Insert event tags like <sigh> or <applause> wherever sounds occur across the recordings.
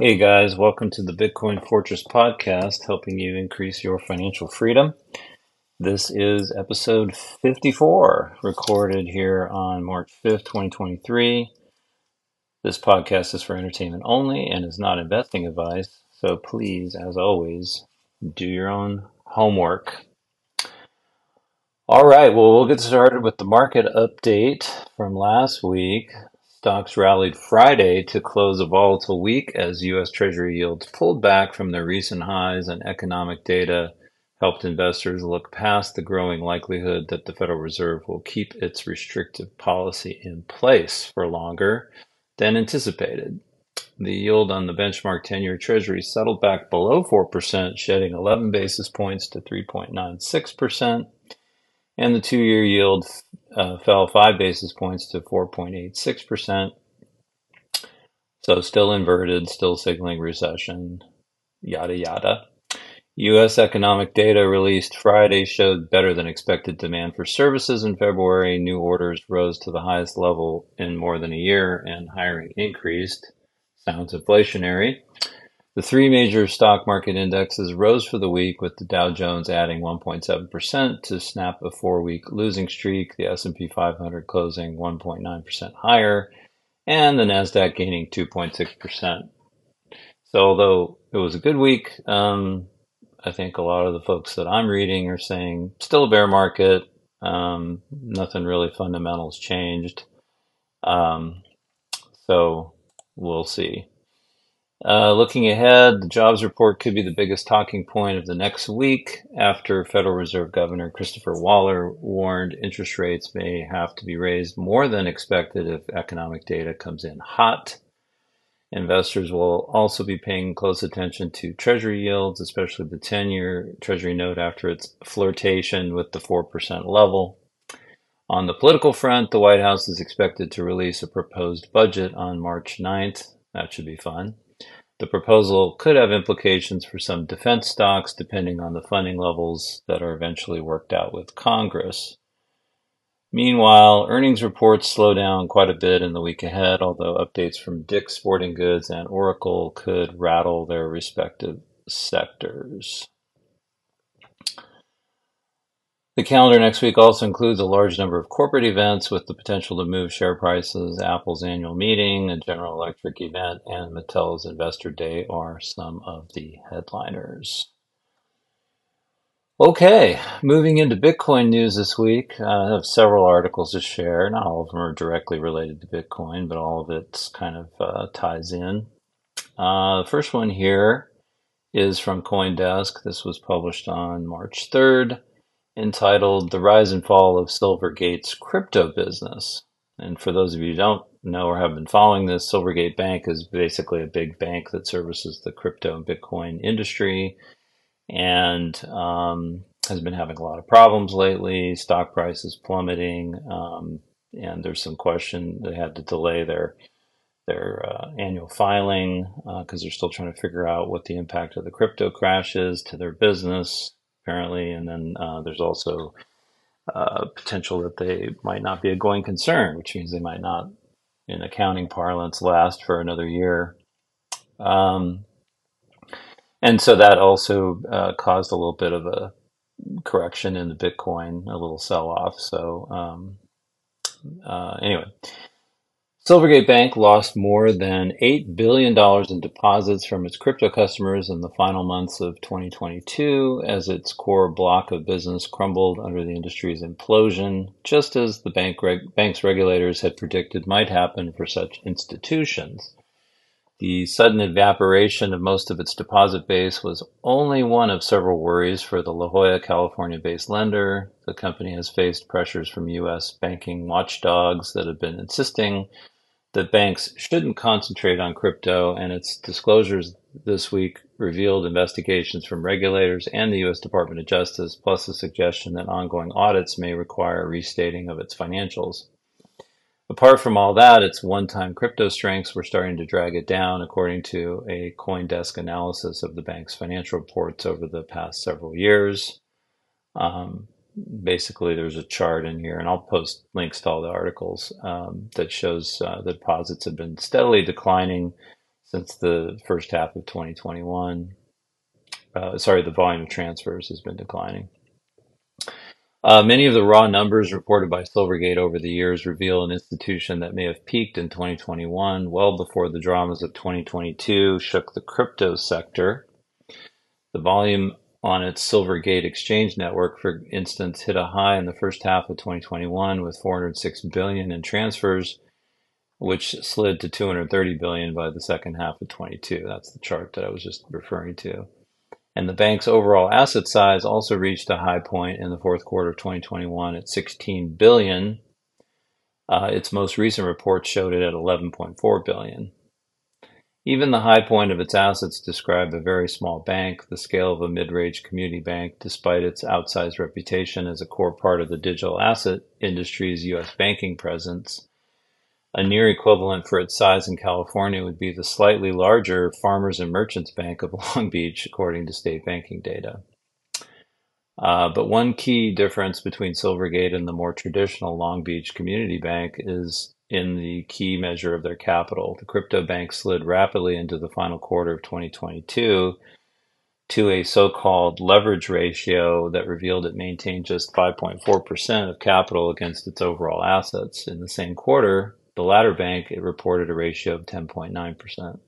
Hey guys, welcome to the Bitcoin Fortress podcast, helping you increase your financial freedom. This is episode 54, recorded here on March 5th, 2023. This podcast is for entertainment only and is not investing advice, so please, as always, do your own homework. All right, well, we'll get started with the market update from last week. Stocks rallied Friday to close a volatile week as U.S. Treasury yields pulled back from their recent highs and economic data helped investors look past the growing likelihood that the Federal Reserve will keep its restrictive policy in place for longer than anticipated. The yield on the benchmark 10 year Treasury settled back below 4%, shedding 11 basis points to 3.96%, and the two year yield uh, fell five basis points to 4.86%. So still inverted, still signaling recession, yada, yada. U.S. economic data released Friday showed better than expected demand for services in February. New orders rose to the highest level in more than a year, and hiring increased. Sounds inflationary. The three major stock market indexes rose for the week, with the Dow Jones adding 1.7% to snap a four-week losing streak, the S&P 500 closing 1.9% higher, and the Nasdaq gaining 2.6%. So, although it was a good week, um, I think a lot of the folks that I'm reading are saying still a bear market. Um, nothing really fundamentals changed. Um, so we'll see. Uh, looking ahead, the jobs report could be the biggest talking point of the next week after Federal Reserve Governor Christopher Waller warned interest rates may have to be raised more than expected if economic data comes in hot. Investors will also be paying close attention to Treasury yields, especially the 10 year Treasury note after its flirtation with the 4% level. On the political front, the White House is expected to release a proposed budget on March 9th. That should be fun. The proposal could have implications for some defense stocks depending on the funding levels that are eventually worked out with Congress. Meanwhile, earnings reports slow down quite a bit in the week ahead, although updates from Dick's Sporting Goods and Oracle could rattle their respective sectors. The calendar next week also includes a large number of corporate events with the potential to move share prices. Apple's annual meeting, a General Electric event, and Mattel's Investor Day are some of the headliners. Okay, moving into Bitcoin news this week, I have several articles to share. Not all of them are directly related to Bitcoin, but all of it kind of uh, ties in. Uh, the first one here is from Coindesk. This was published on March 3rd entitled The Rise and Fall of Silvergate's Crypto Business. And for those of you who don't know or have been following this, Silvergate Bank is basically a big bank that services the crypto and Bitcoin industry and um, has been having a lot of problems lately. Stock prices plummeting, um, and there's some question they had to delay their their uh, annual filing because uh, they're still trying to figure out what the impact of the crypto crash is to their business apparently, and then uh, there's also uh, potential that they might not be a going concern, which means they might not, in accounting parlance, last for another year. Um, and so that also uh, caused a little bit of a correction in the Bitcoin, a little sell off. So, um, uh, anyway, Silvergate Bank lost more than $8 billion in deposits from its crypto customers in the final months of 2022 as its core block of business crumbled under the industry's implosion, just as the bank reg- bank's regulators had predicted might happen for such institutions. The sudden evaporation of most of its deposit base was only one of several worries for the La Jolla, California based lender. The company has faced pressures from U.S. banking watchdogs that have been insisting that banks shouldn't concentrate on crypto, and its disclosures this week revealed investigations from regulators and the U.S. Department of Justice, plus a suggestion that ongoing audits may require restating of its financials. Apart from all that, its one time crypto strengths were starting to drag it down, according to a Coindesk analysis of the bank's financial reports over the past several years. Um, basically there's a chart in here and i'll post links to all the articles um, that shows uh, the deposits have been steadily declining since the first half of 2021. Uh, sorry, the volume of transfers has been declining. Uh, many of the raw numbers reported by Silvergate over the years reveal an institution that may have peaked in 2021, well before the dramas of 2022 shook the crypto sector. The volume on its Silvergate exchange network, for instance, hit a high in the first half of 2021 with 406 billion in transfers, which slid to 230 billion by the second half of 22. That's the chart that I was just referring to. And the bank's overall asset size also reached a high point in the fourth quarter of 2021 at 16 billion. Uh, its most recent report showed it at 11.4 billion. Even the high point of its assets describe a very small bank, the scale of a mid-range community bank, despite its outsized reputation as a core part of the digital asset industry's U.S. banking presence. A near equivalent for its size in California would be the slightly larger Farmers and Merchants Bank of <laughs> Long Beach, according to state banking data. Uh, but one key difference between Silvergate and the more traditional Long Beach Community Bank is in the key measure of their capital. The crypto bank slid rapidly into the final quarter of 2022 to a so called leverage ratio that revealed it maintained just 5.4% of capital against its overall assets. In the same quarter, the latter bank, it reported a ratio of 10.9%.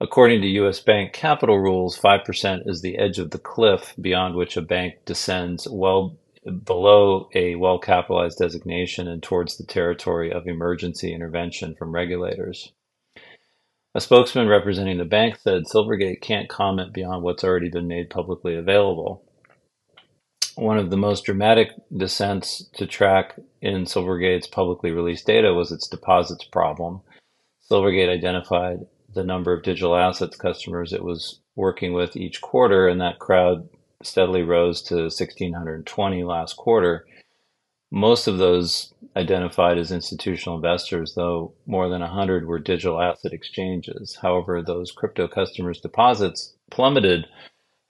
According to U.S. bank capital rules, 5% is the edge of the cliff beyond which a bank descends well below a well capitalized designation and towards the territory of emergency intervention from regulators. A spokesman representing the bank said Silvergate can't comment beyond what's already been made publicly available. One of the most dramatic descents to track in Silvergate's publicly released data was its deposits problem. Silvergate identified the number of digital assets customers it was working with each quarter, and that crowd steadily rose to 1,620 last quarter. Most of those identified as institutional investors, though more than 100 were digital asset exchanges. However, those crypto customers' deposits plummeted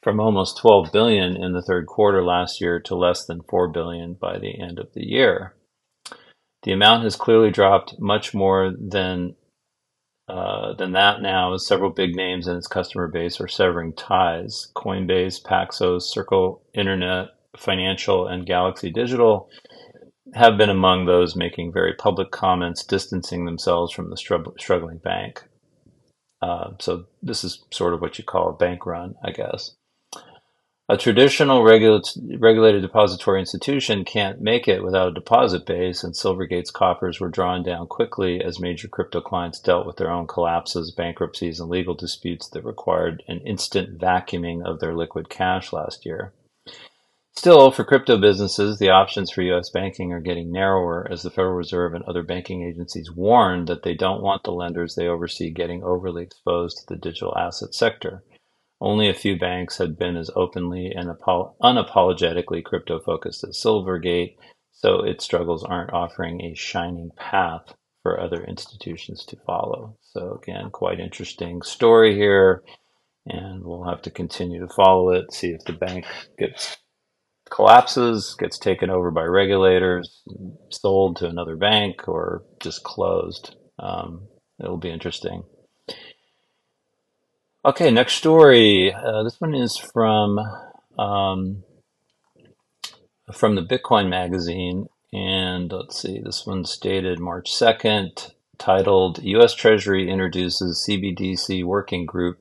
from almost 12 billion in the third quarter last year to less than 4 billion by the end of the year. The amount has clearly dropped much more than uh, than that now, as several big names in its customer base are severing ties. Coinbase, Paxos, Circle Internet, Financial, and Galaxy Digital have been among those making very public comments distancing themselves from the struggling bank. Uh, so this is sort of what you call a bank run, I guess. A traditional regulated depository institution can't make it without a deposit base, and Silvergate's coffers were drawn down quickly as major crypto clients dealt with their own collapses, bankruptcies, and legal disputes that required an instant vacuuming of their liquid cash last year. Still, for crypto businesses, the options for U.S. banking are getting narrower as the Federal Reserve and other banking agencies warn that they don't want the lenders they oversee getting overly exposed to the digital asset sector. Only a few banks had been as openly and unapologetically crypto focused as Silvergate, so its struggles aren't offering a shining path for other institutions to follow. So, again, quite interesting story here, and we'll have to continue to follow it, see if the bank gets collapses, gets taken over by regulators, sold to another bank, or just closed. Um, it'll be interesting. Okay, next story. Uh, this one is from um, from the Bitcoin magazine, and let's see. This one's dated March second, titled "U.S. Treasury introduces CBDC working group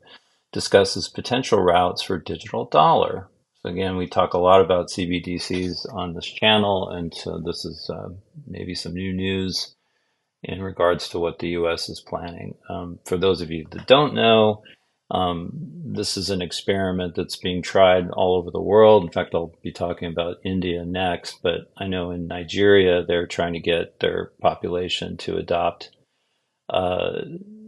discusses potential routes for digital dollar." So again, we talk a lot about CBDCs on this channel, and so this is uh, maybe some new news in regards to what the U.S. is planning. Um, for those of you that don't know. Um, this is an experiment that's being tried all over the world. In fact, I'll be talking about India next, but I know in Nigeria they're trying to get their population to adopt uh,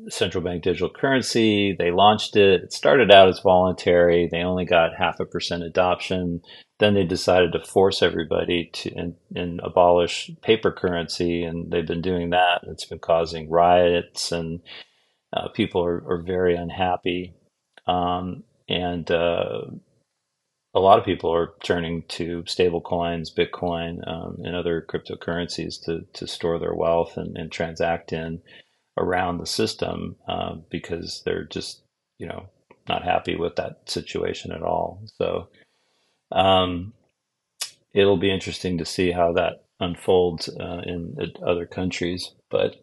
central bank digital currency. They launched it. It started out as voluntary. They only got half a percent adoption. Then they decided to force everybody to and, and abolish paper currency, and they've been doing that. It's been causing riots and uh, people are, are very unhappy, um, and uh, a lot of people are turning to stable coins, Bitcoin, um, and other cryptocurrencies to, to store their wealth and, and transact in around the system uh, because they're just you know not happy with that situation at all. So um, it'll be interesting to see how that unfolds uh, in, in other countries. But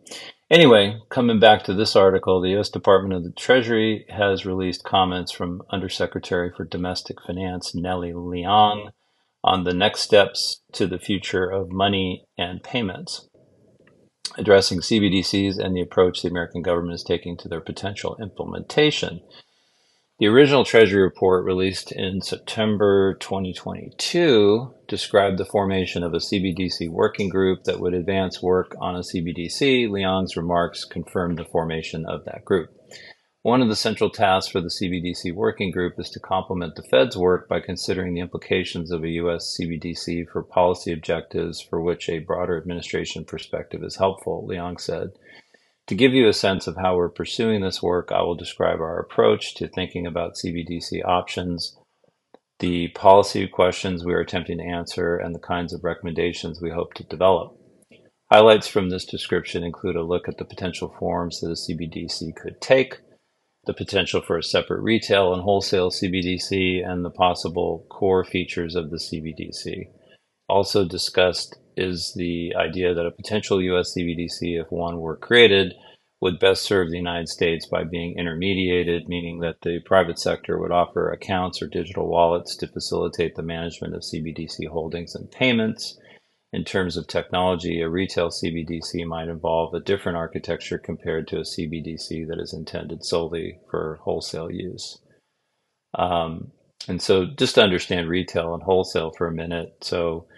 anyway, coming back to this article, the U.S. Department of the Treasury has released comments from Undersecretary for Domestic Finance Nellie Liang on the next steps to the future of money and payments, addressing CBDCs and the approach the American government is taking to their potential implementation. The original Treasury report, released in September 2022, described the formation of a CBDC working group that would advance work on a CBDC. Liang's remarks confirmed the formation of that group. One of the central tasks for the CBDC working group is to complement the Fed's work by considering the implications of a U.S. CBDC for policy objectives for which a broader administration perspective is helpful, Leong said. To give you a sense of how we're pursuing this work, I will describe our approach to thinking about CBDC options, the policy questions we are attempting to answer, and the kinds of recommendations we hope to develop. Highlights from this description include a look at the potential forms that a CBDC could take, the potential for a separate retail and wholesale CBDC, and the possible core features of the CBDC. Also discussed is the idea that a potential US CBDC, if one were created, would best serve the United States by being intermediated, meaning that the private sector would offer accounts or digital wallets to facilitate the management of CBDC holdings and payments. In terms of technology, a retail CBDC might involve a different architecture compared to a CBDC that is intended solely for wholesale use. Um, and so, just to understand retail and wholesale for a minute. So,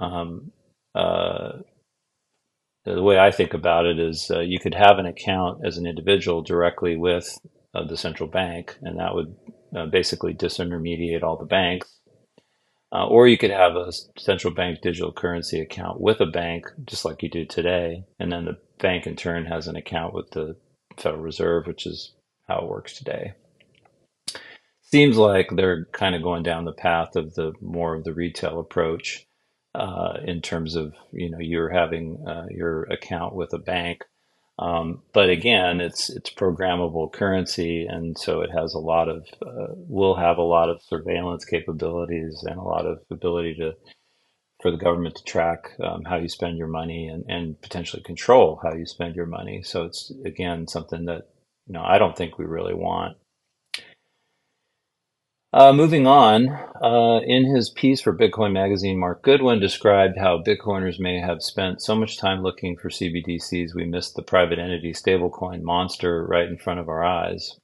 um, uh, the way I think about it is uh, you could have an account as an individual directly with uh, the central bank, and that would uh, basically disintermediate all the banks. Uh, or you could have a central bank digital currency account with a bank, just like you do today, and then the bank in turn has an account with the Federal Reserve, which is how it works today. Seems like they're kind of going down the path of the more of the retail approach uh, in terms of you know you're having uh, your account with a bank. Um, but again, it's it's programmable currency, and so it has a lot of uh, will have a lot of surveillance capabilities and a lot of ability to for the government to track um, how you spend your money and, and potentially control how you spend your money. So it's again something that you know I don't think we really want uh, moving on, uh, in his piece for Bitcoin Magazine, Mark Goodwin described how Bitcoiners may have spent so much time looking for CBDCs we missed the private entity stablecoin monster right in front of our eyes.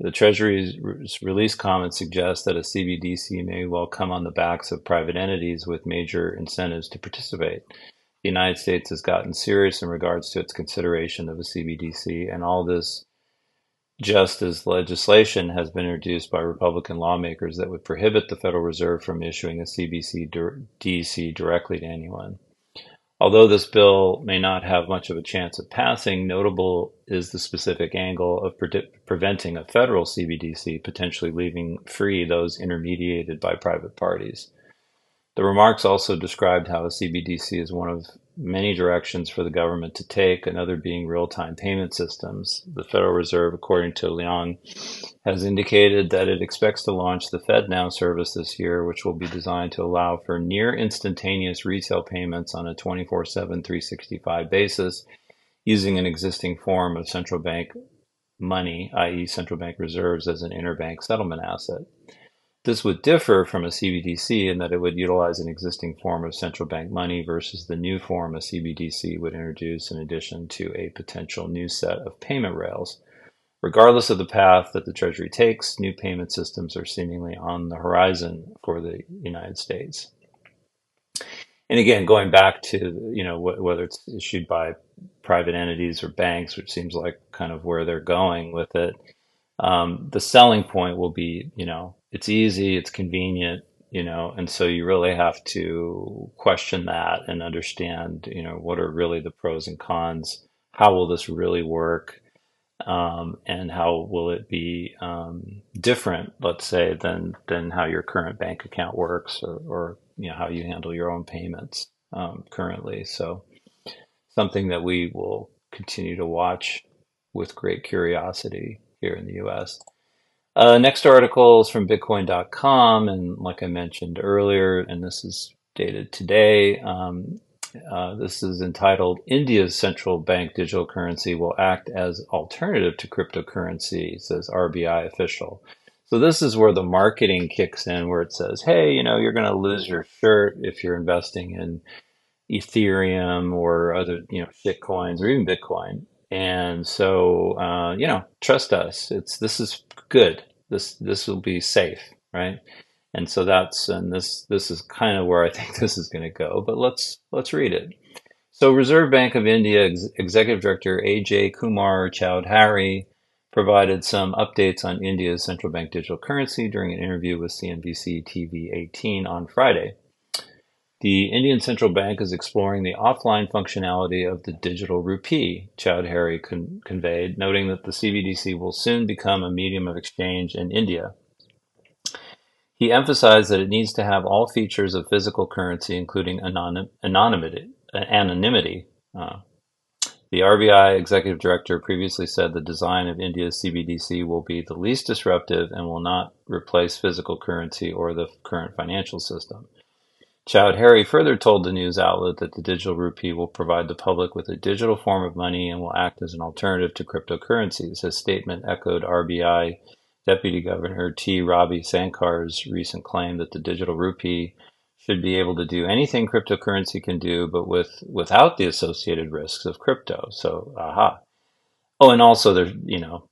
The Treasury's release comments suggest that a CBDC may well come on the backs of private entities with major incentives to participate. The United States has gotten serious in regards to its consideration of a CBDC, and all this just as legislation has been introduced by Republican lawmakers that would prohibit the Federal Reserve from issuing a CBDC directly to anyone. Although this bill may not have much of a chance of passing, notable is the specific angle of pre- preventing a federal CBDC potentially leaving free those intermediated by private parties. The remarks also described how a CBDC is one of many directions for the government to take, another being real time payment systems. The Federal Reserve, according to Liang, has indicated that it expects to launch the FedNow service this year, which will be designed to allow for near instantaneous retail payments on a 24 7, 365 basis using an existing form of central bank money, i.e., central bank reserves, as an interbank settlement asset. This would differ from a CBDC in that it would utilize an existing form of central bank money versus the new form a CBDC would introduce in addition to a potential new set of payment rails. Regardless of the path that the Treasury takes, new payment systems are seemingly on the horizon for the United States. And again, going back to you know wh- whether it's issued by private entities or banks, which seems like kind of where they're going with it, um, the selling point will be you know it's easy, it's convenient, you know, and so you really have to question that and understand, you know, what are really the pros and cons? How will this really work? Um, and how will it be um, different, let's say, than than how your current bank account works, or, or you know how you handle your own payments um, currently? So, something that we will continue to watch with great curiosity here in the US. Uh, next article is from Bitcoin.com, and like I mentioned earlier, and this is dated today. Um, uh, this is entitled India's central bank digital currency will act as alternative to cryptocurrency, says RBI official. So this is where the marketing kicks in, where it says, "Hey, you know, you're going to lose your shirt if you're investing in Ethereum or other, you know, shit coins or even Bitcoin." And so, uh, you know, trust us. It's this is good. This this will be safe, right? And so that's and this this is kind of where I <laughs> think this is going to go. But let's let's read it. So Reserve Bank of India Ex- Executive Director Ajay Kumar Choudhary provided some updates on India's central bank digital currency during an interview with CNBC TV 18 on Friday. The Indian Central Bank is exploring the offline functionality of the digital rupee, Choudhary con- conveyed, noting that the CBDC will soon become a medium of exchange in India. He emphasized that it needs to have all features of physical currency, including anonym- anonymity. anonymity uh, the RBI executive director previously said the design of India's CBDC will be the least disruptive and will not replace physical currency or the current financial system. Choudhary further told the news outlet that the digital rupee will provide the public with a digital form of money and will act as an alternative to cryptocurrencies. His statement echoed RBI Deputy Governor T. Ravi Sankar's recent claim that the digital rupee should be able to do anything cryptocurrency can do, but with without the associated risks of crypto. So, aha. Oh, and also they're you know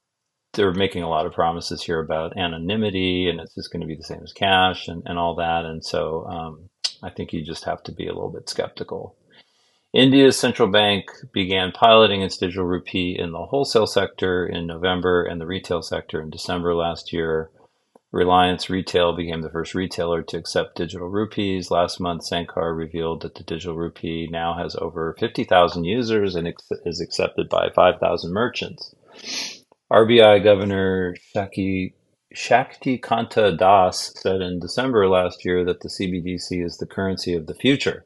they're making a lot of promises here about anonymity, and it's just going to be the same as cash and, and all that. And so, um, I think you just have to be a little bit skeptical. India's central bank began piloting its digital rupee in the wholesale sector in November and the retail sector in December last year. Reliance Retail became the first retailer to accept digital rupees. Last month, Sankar revealed that the digital rupee now has over 50,000 users and is accepted by 5,000 merchants. RBI Governor Shaki, Shakti Kanta Das said in December last year that the CBDC is the currency of the future.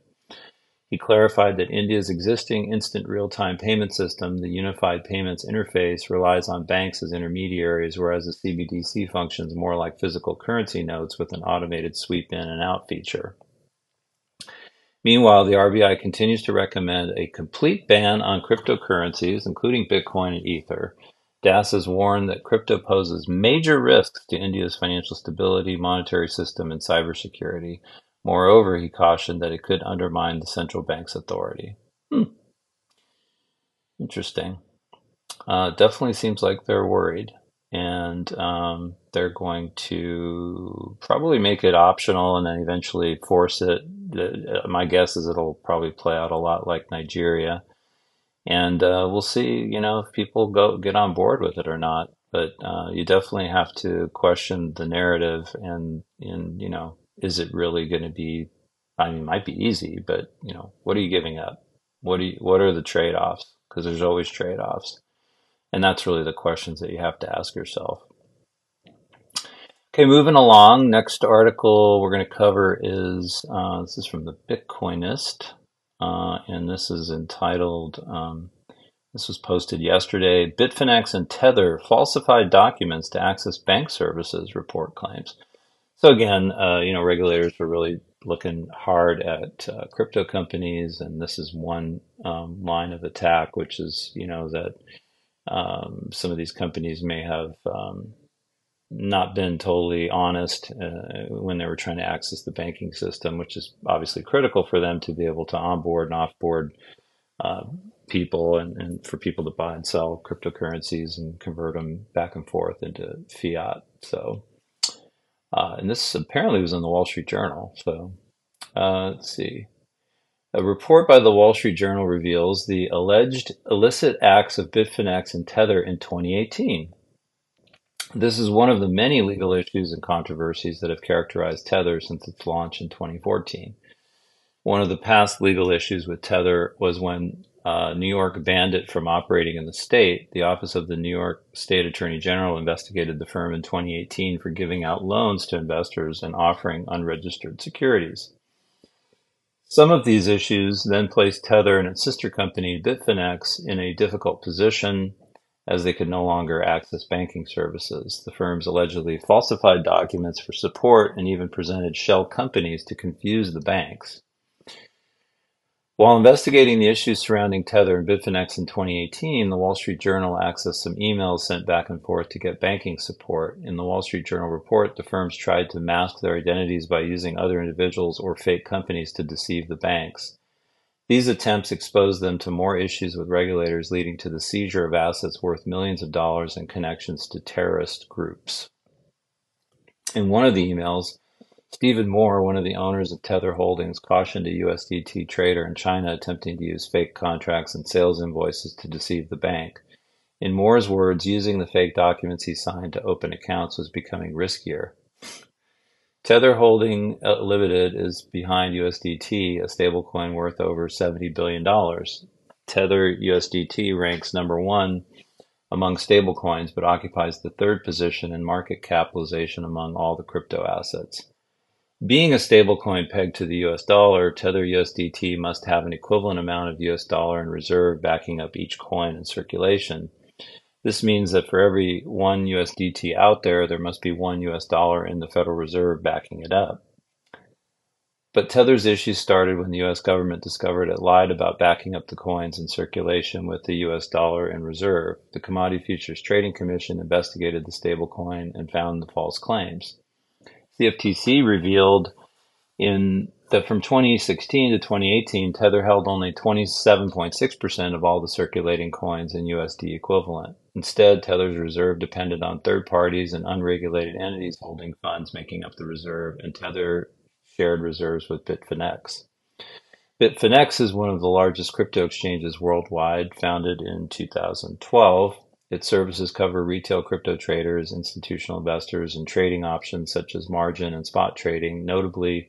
He clarified that India's existing instant real-time payment system, the Unified Payments Interface, relies on banks as intermediaries, whereas the CBDC functions more like physical currency notes with an automated sweep in and out feature. Meanwhile, the RBI continues to recommend a complete ban on cryptocurrencies, including Bitcoin and Ether. Das has warned that crypto poses major risks to India's financial stability, monetary system, and cybersecurity, Moreover, he cautioned that it could undermine the central bank's authority. Hmm. Interesting. Uh, definitely seems like they're worried, and um, they're going to probably make it optional and then eventually force it. Uh, my guess is it'll probably play out a lot like Nigeria, and uh, we'll see. You know, if people go get on board with it or not. But uh, you definitely have to question the narrative and, and you know, is it really going to be i mean it might be easy but you know what are you giving up? What do you, what are the trade-offs? Because there's always trade-offs. And that's really the questions that you have to ask yourself. Okay moving along. Next article we're going to cover is uh, this is from the bitcoinist uh, and this is entitled um, this was posted yesterday bitfinex and tether falsified documents to access bank services report claims. So again, uh, you know, regulators were really looking hard at uh, crypto companies, and this is one um, line of attack, which is you know that um, some of these companies may have um, not been totally honest uh, when they were trying to access the banking system, which is obviously critical for them to be able to onboard and offboard uh, people and, and for people to buy and sell cryptocurrencies and convert them back and forth into fiat. So uh, and this apparently was in the Wall Street Journal. So uh, let's see. A report by the Wall Street Journal reveals the alleged illicit acts of Bitfinex and Tether in 2018. This is one of the many legal issues and controversies that have characterized Tether since its launch in 2014. One of the past legal issues with Tether was when uh, New York banned it from operating in the state, the Office of the New York State Attorney General investigated the firm in 2018 for giving out loans to investors and offering unregistered securities. Some of these issues then placed Tether and its sister company Bitfinex in a difficult position as they could no longer access banking services. The firms allegedly falsified documents for support and even presented shell companies to confuse the banks. While investigating the issues surrounding Tether and Bitfinex in 2018, the Wall Street Journal accessed some emails sent back and forth to get banking support. In the Wall Street Journal report, the firms tried to mask their identities by using other individuals or fake companies to deceive the banks. These attempts exposed them to more issues with regulators, leading to the seizure of assets worth millions of dollars and connections to terrorist groups. In one of the emails, Stephen Moore, one of the owners of Tether Holdings, cautioned a USDT trader in China attempting to use fake contracts and sales invoices to deceive the bank. In Moore's words, using the fake documents he signed to open accounts was becoming riskier. Tether Holding uh, Limited is behind USDT, a stablecoin worth over $70 billion. Tether USDT ranks number one among stablecoins, but occupies the third position in market capitalization among all the crypto assets. Being a stablecoin pegged to the US dollar, Tether USDT must have an equivalent amount of US dollar in reserve backing up each coin in circulation. This means that for every one USDT out there, there must be one US dollar in the Federal Reserve backing it up. But Tether's issues started when the US government discovered it lied about backing up the coins in circulation with the US dollar in reserve. The Commodity Futures Trading Commission investigated the stablecoin and found the false claims. The CFTC revealed in that from 2016 to 2018, Tether held only 27.6% of all the circulating coins in USD equivalent. Instead, Tether's reserve depended on third parties and unregulated entities holding funds making up the reserve, and Tether shared reserves with Bitfinex. Bitfinex is one of the largest crypto exchanges worldwide, founded in 2012. Its services cover retail crypto traders, institutional investors, and trading options such as margin and spot trading. Notably,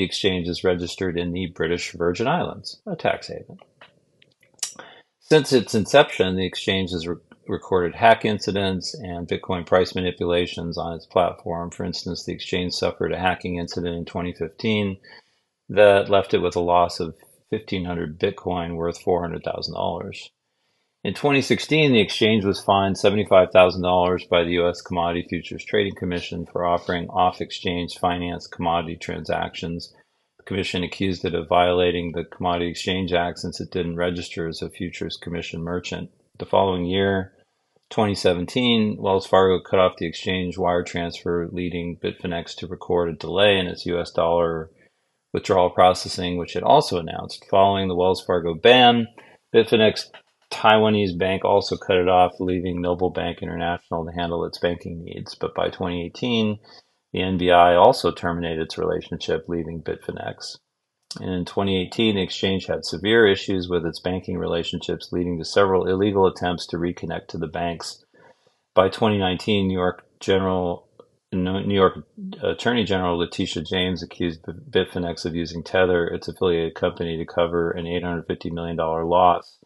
the exchange is registered in the British Virgin Islands, a tax haven. Since its inception, the exchange has re- recorded hack incidents and Bitcoin price manipulations on its platform. For instance, the exchange suffered a hacking incident in 2015 that left it with a loss of 1,500 Bitcoin worth $400,000. In 2016, the exchange was fined $75,000 by the U.S. Commodity Futures Trading Commission for offering off exchange finance commodity transactions. The commission accused it of violating the Commodity Exchange Act since it didn't register as a futures commission merchant. The following year, 2017, Wells Fargo cut off the exchange wire transfer, leading Bitfinex to record a delay in its US dollar withdrawal processing, which it also announced. Following the Wells Fargo ban, Bitfinex Taiwanese bank also cut it off, leaving Noble Bank International to handle its banking needs. But by 2018, the NBI also terminated its relationship, leaving Bitfinex. And in 2018, the exchange had severe issues with its banking relationships, leading to several illegal attempts to reconnect to the banks. By 2019, New York General New York Attorney General Letitia James accused Bitfinex of using Tether, its affiliated company, to cover an $850 million loss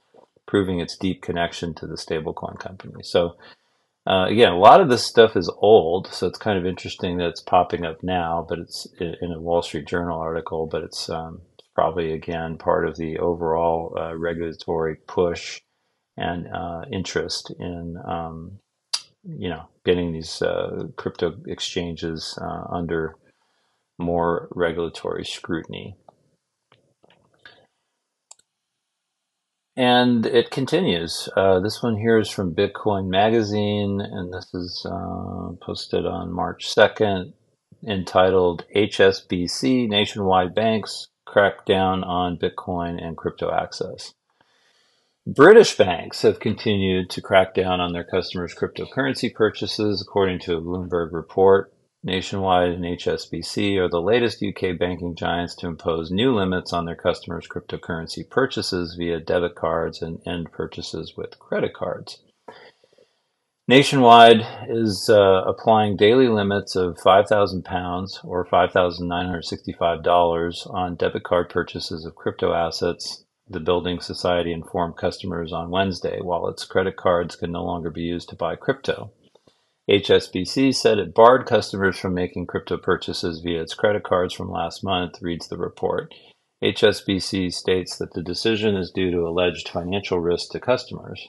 proving its deep connection to the stablecoin company. So, uh, again, a lot of this stuff is old, so it's kind of interesting that it's popping up now, but it's in a Wall Street Journal article, but it's um, probably, again, part of the overall uh, regulatory push and uh, interest in, um, you know, getting these uh, crypto exchanges uh, under more regulatory scrutiny. And it continues. Uh, this one here is from Bitcoin Magazine, and this is uh, posted on March 2nd, entitled HSBC Nationwide Banks Crack Down on Bitcoin and Crypto Access. British banks have continued to crack down on their customers' cryptocurrency purchases, according to a Bloomberg report. Nationwide and HSBC are the latest UK banking giants to impose new limits on their customers' cryptocurrency purchases via debit cards and end purchases with credit cards. Nationwide is uh, applying daily limits of £5,000 or $5,965 on debit card purchases of crypto assets. The Building Society informed customers on Wednesday, while its credit cards can no longer be used to buy crypto. HSBC said it barred customers from making crypto purchases via its credit cards from last month, reads the report. HSBC states that the decision is due to alleged financial risk to customers.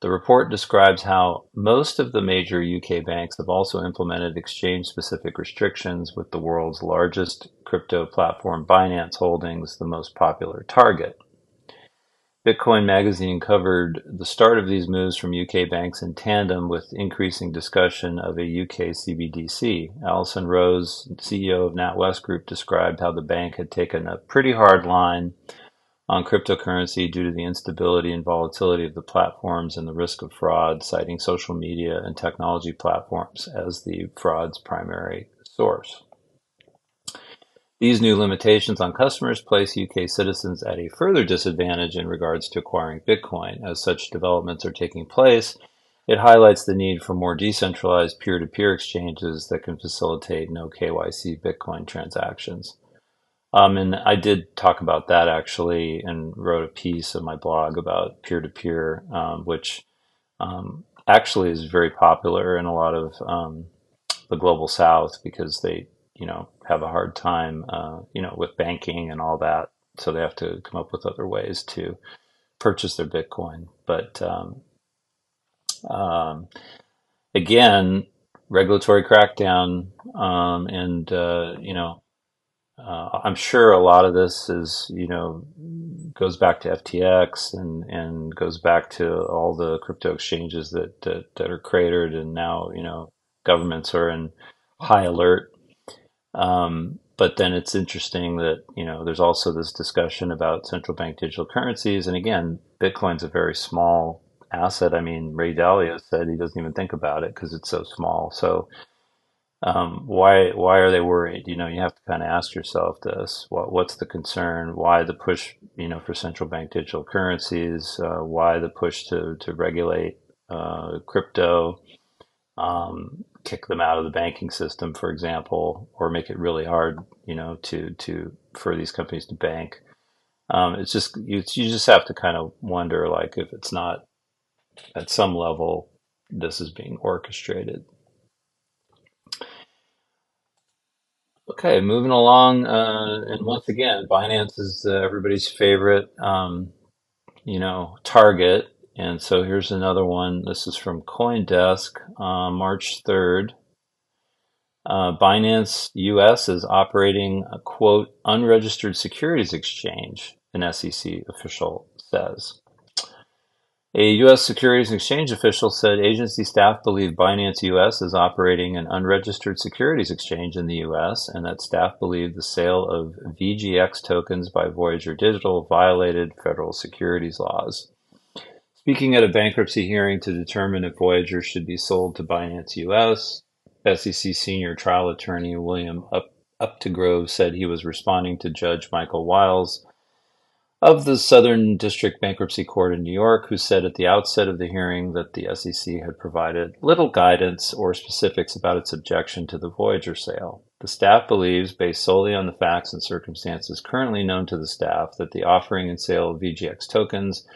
The report describes how most of the major UK banks have also implemented exchange specific restrictions, with the world's largest crypto platform Binance Holdings the most popular target. Bitcoin Magazine covered the start of these moves from UK banks in tandem with increasing discussion of a UK CBDC. Alison Rose, CEO of NatWest Group, described how the bank had taken a pretty hard line on cryptocurrency due to the instability and volatility of the platforms and the risk of fraud, citing social media and technology platforms as the fraud's primary source. These new limitations on customers place UK citizens at a further disadvantage in regards to acquiring Bitcoin. As such developments are taking place, it highlights the need for more decentralized peer to peer exchanges that can facilitate no KYC Bitcoin transactions. Um, and I did talk about that actually and wrote a piece of my blog about peer to peer, which um, actually is very popular in a lot of um, the global south because they you know have a hard time uh, you know with banking and all that. So they have to come up with other ways to purchase their bitcoin. But um, um, again regulatory crackdown um, and uh, you know uh, i'm sure a lot of this is you know goes back to ftx and and goes back to all the crypto exchanges that that, that are cratered and now you know governments are in high alert um, but then it's interesting that you know there's also this discussion about central bank digital currencies, and again, Bitcoin's a very small asset. I mean, Ray Dalio said he doesn't even think about it because it's so small. So um, why why are they worried? You know, you have to kind of ask yourself this: what what's the concern? Why the push? You know, for central bank digital currencies? Uh, why the push to to regulate uh, crypto? Um, kick them out of the banking system, for example, or make it really hard, you know, to to for these companies to bank. Um, it's just you, you just have to kind of wonder, like, if it's not at some level, this is being orchestrated. Okay, moving along, uh, and once again, Binance is uh, everybody's favorite, um, you know, target and so here's another one. This is from CoinDesk, uh, March 3rd. Uh, Binance US is operating a quote unregistered securities exchange, an SEC official says. A U.S. Securities and Exchange official said agency staff believe Binance U.S. is operating an unregistered securities exchange in the U.S. and that staff believe the sale of VGX tokens by Voyager Digital violated federal securities laws. Speaking at a bankruptcy hearing to determine if Voyager should be sold to Binance US, SEC senior trial attorney William Up- Updegrove said he was responding to Judge Michael Wiles of the Southern District Bankruptcy Court in New York, who said at the outset of the hearing that the SEC had provided little guidance or specifics about its objection to the Voyager sale. The staff believes, based solely on the facts and circumstances currently known to the staff, that the offering and sale of VGX tokens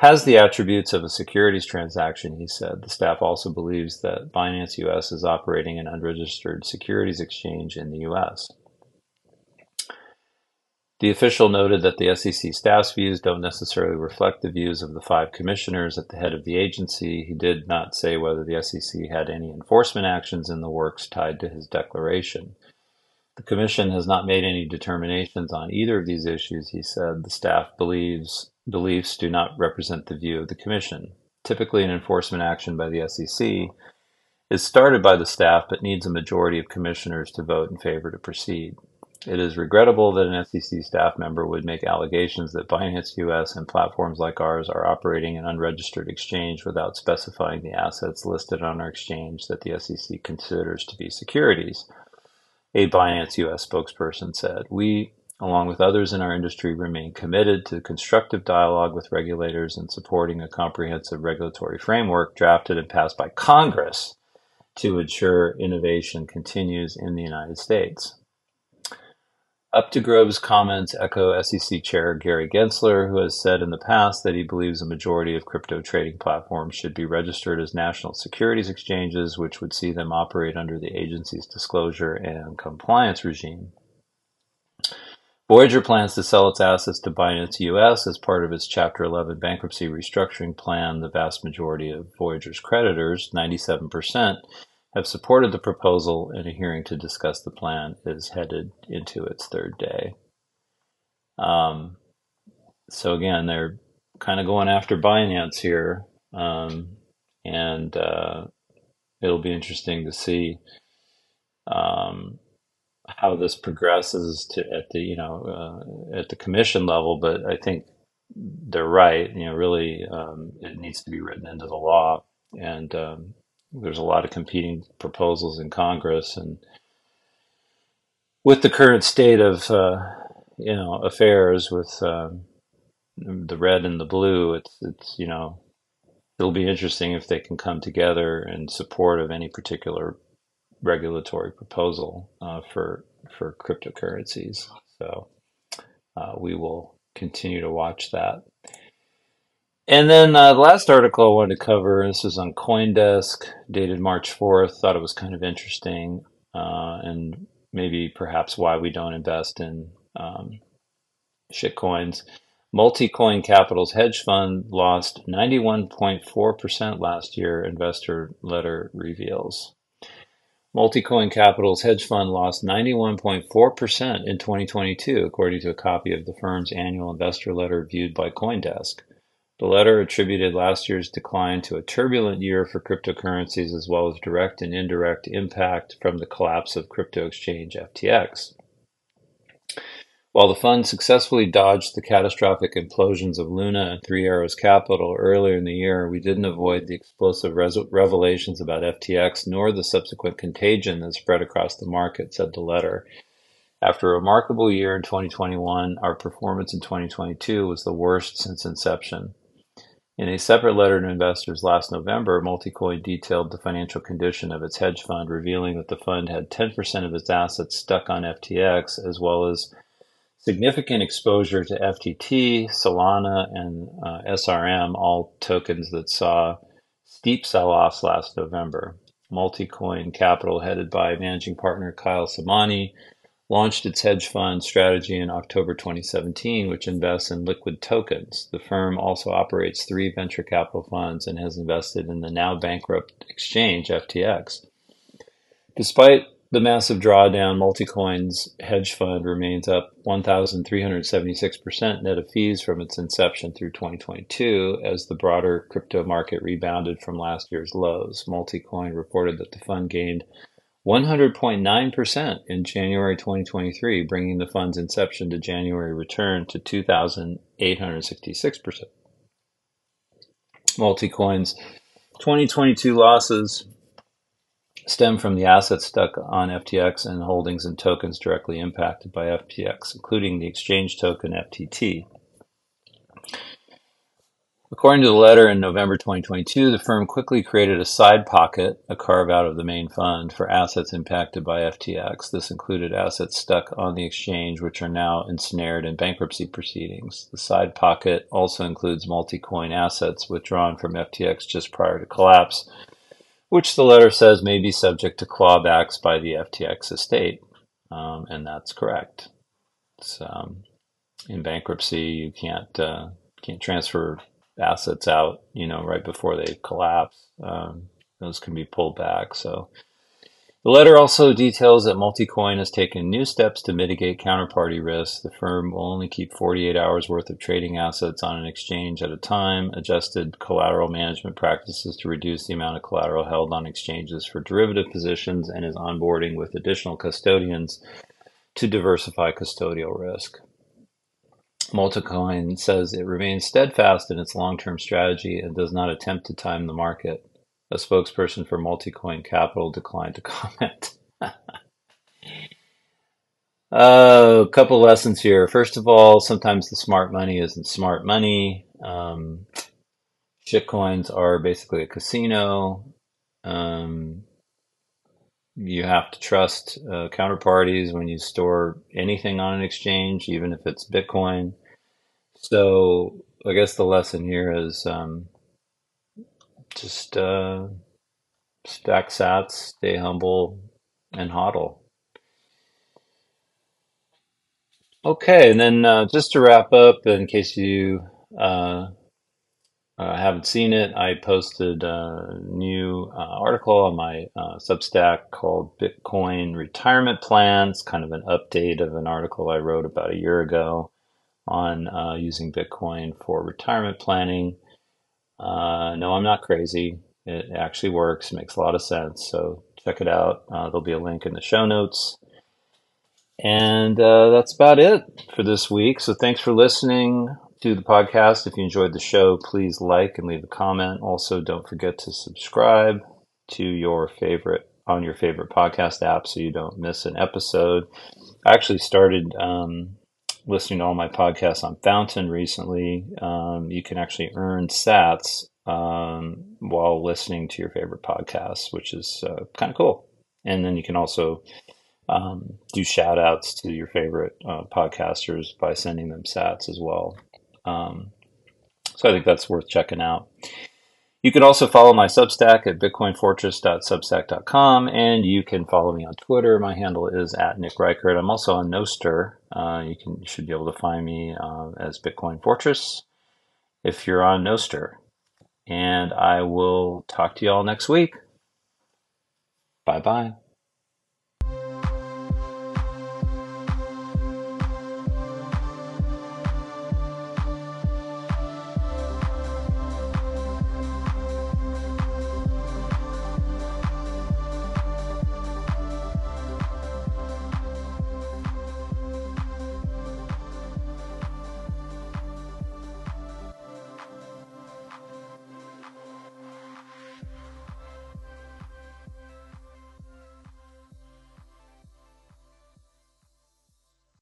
has the attributes of a securities transaction, he said. The staff also believes that Binance US is operating an unregistered securities exchange in the US. The official noted that the SEC staff's views don't necessarily reflect the views of the five commissioners at the head of the agency. He did not say whether the SEC had any enforcement actions in the works tied to his declaration. The Commission has not made any determinations on either of these issues, he said. The staff believes beliefs do not represent the view of the Commission. Typically, an enforcement action by the SEC is started by the staff but needs a majority of commissioners to vote in favor to proceed. It is regrettable that an SEC staff member would make allegations that Binance US and platforms like ours are operating an unregistered exchange without specifying the assets listed on our exchange that the SEC considers to be securities. A Binance US spokesperson said, We along with others in our industry, remain committed to constructive dialogue with regulators and supporting a comprehensive regulatory framework drafted and passed by Congress to ensure innovation continues in the United States. Uptegrove's comments echo SEC Chair Gary Gensler, who has said in the past that he believes a majority of crypto trading platforms should be registered as national securities exchanges, which would see them operate under the agency's disclosure and compliance regime. Voyager plans to sell its assets to Binance US as part of its Chapter 11 bankruptcy restructuring plan. The vast majority of Voyager's creditors, 97%, have supported the proposal, and a hearing to discuss the plan is headed into its third day. Um, so, again, they're kind of going after Binance here, um, and uh, it'll be interesting to see. Um, how this progresses to at the you know uh, at the commission level, but I think they're right. You know, really, um, it needs to be written into the law, and um, there's a lot of competing proposals in Congress, and with the current state of uh, you know affairs with um, the red and the blue, it's it's you know it'll be interesting if they can come together in support of any particular regulatory proposal uh, for for cryptocurrencies. So uh, we will continue to watch that. And then uh, the last article I wanted to cover, this is on CoinDesk, dated March 4th. Thought it was kind of interesting uh, and maybe perhaps why we don't invest in um, shitcoins. Multicoin Capital's hedge fund lost 91.4% last year, investor letter reveals. Multicoin Capital's hedge fund lost 91.4% in 2022, according to a copy of the firm's annual investor letter viewed by Coindesk. The letter attributed last year's decline to a turbulent year for cryptocurrencies as well as direct and indirect impact from the collapse of crypto exchange FTX. While the fund successfully dodged the catastrophic implosions of Luna and Three Arrows Capital earlier in the year, we didn't avoid the explosive revelations about FTX nor the subsequent contagion that spread across the market, said the letter. After a remarkable year in 2021, our performance in 2022 was the worst since inception. In a separate letter to investors last November, Multicoin detailed the financial condition of its hedge fund, revealing that the fund had 10% of its assets stuck on FTX, as well as significant exposure to FTT, Solana, and uh, SRM, all tokens that saw steep sell offs last November. Multicoin Capital, headed by managing partner Kyle Samani, launched its hedge fund strategy in October 2017, which invests in liquid tokens. The firm also operates three venture capital funds and has invested in the now bankrupt exchange FTX. Despite the massive drawdown, Multicoin's hedge fund remains up 1,376% net of fees from its inception through 2022 as the broader crypto market rebounded from last year's lows. Multicoin reported that the fund gained 100.9% in January 2023, bringing the fund's inception to January return to 2,866%. Multicoin's 2022 losses stem from the assets stuck on FTX and holdings and tokens directly impacted by FTX, including the exchange token FTT. According to the letter in November 2022, the firm quickly created a side pocket, a carve out of the main fund, for assets impacted by FTX. This included assets stuck on the exchange, which are now ensnared in bankruptcy proceedings. The side pocket also includes multi-coin assets withdrawn from FTX just prior to collapse, which the letter says may be subject to clawbacks by the FTX estate. Um, and that's correct. Um, in bankruptcy, you can't uh, can't transfer assets out, you know, right before they collapse. Um, those can be pulled back. So the letter also details that Multicoin has taken new steps to mitigate counterparty risks. The firm will only keep 48 hours worth of trading assets on an exchange at a time, adjusted collateral management practices to reduce the amount of collateral held on exchanges for derivative positions, and is onboarding with additional custodians to diversify custodial risk. Multicoin says it remains steadfast in its long term strategy and does not attempt to time the market. A spokesperson for Multicoin Capital declined to <laughs> comment. uh, a couple lessons here. First of all, sometimes the smart money isn't smart money. Um, shitcoins are basically a casino. Um, you have to trust uh, counterparties when you store anything on an exchange, even if it's Bitcoin. So I guess the lesson here is um, just uh, stack sats, stay humble, and hodl. Okay, and then uh, just to wrap up, in case you uh, uh, haven't seen it, I posted a new uh, article on my uh, Substack called Bitcoin Retirement Plans, kind of an update of an article I wrote about a year ago on uh, using Bitcoin for retirement planning. Uh, no, I'm not crazy. It actually works, makes a lot of sense. So check it out. Uh, there'll be a link in the show notes. And uh, that's about it for this week. So thanks for listening to the podcast. If you enjoyed the show, please like and leave a comment. Also, don't forget to subscribe to your favorite on your favorite podcast app so you don't miss an episode. I actually started um, listening to all my podcasts on Fountain recently. Um, you can actually earn sats um, while listening to your favorite podcasts, which is uh, kind of cool. And then you can also um, do shout outs to your favorite uh, podcasters by sending them sats as well. Um, so I think that's worth checking out. You can also follow my Substack at bitcoinfortress.substack.com, and you can follow me on Twitter. My handle is at Nick Reichert. I'm also on Nostr. Uh, you can you should be able to find me uh, as Bitcoin Fortress if you're on Nostr. And I will talk to you all next week. Bye bye.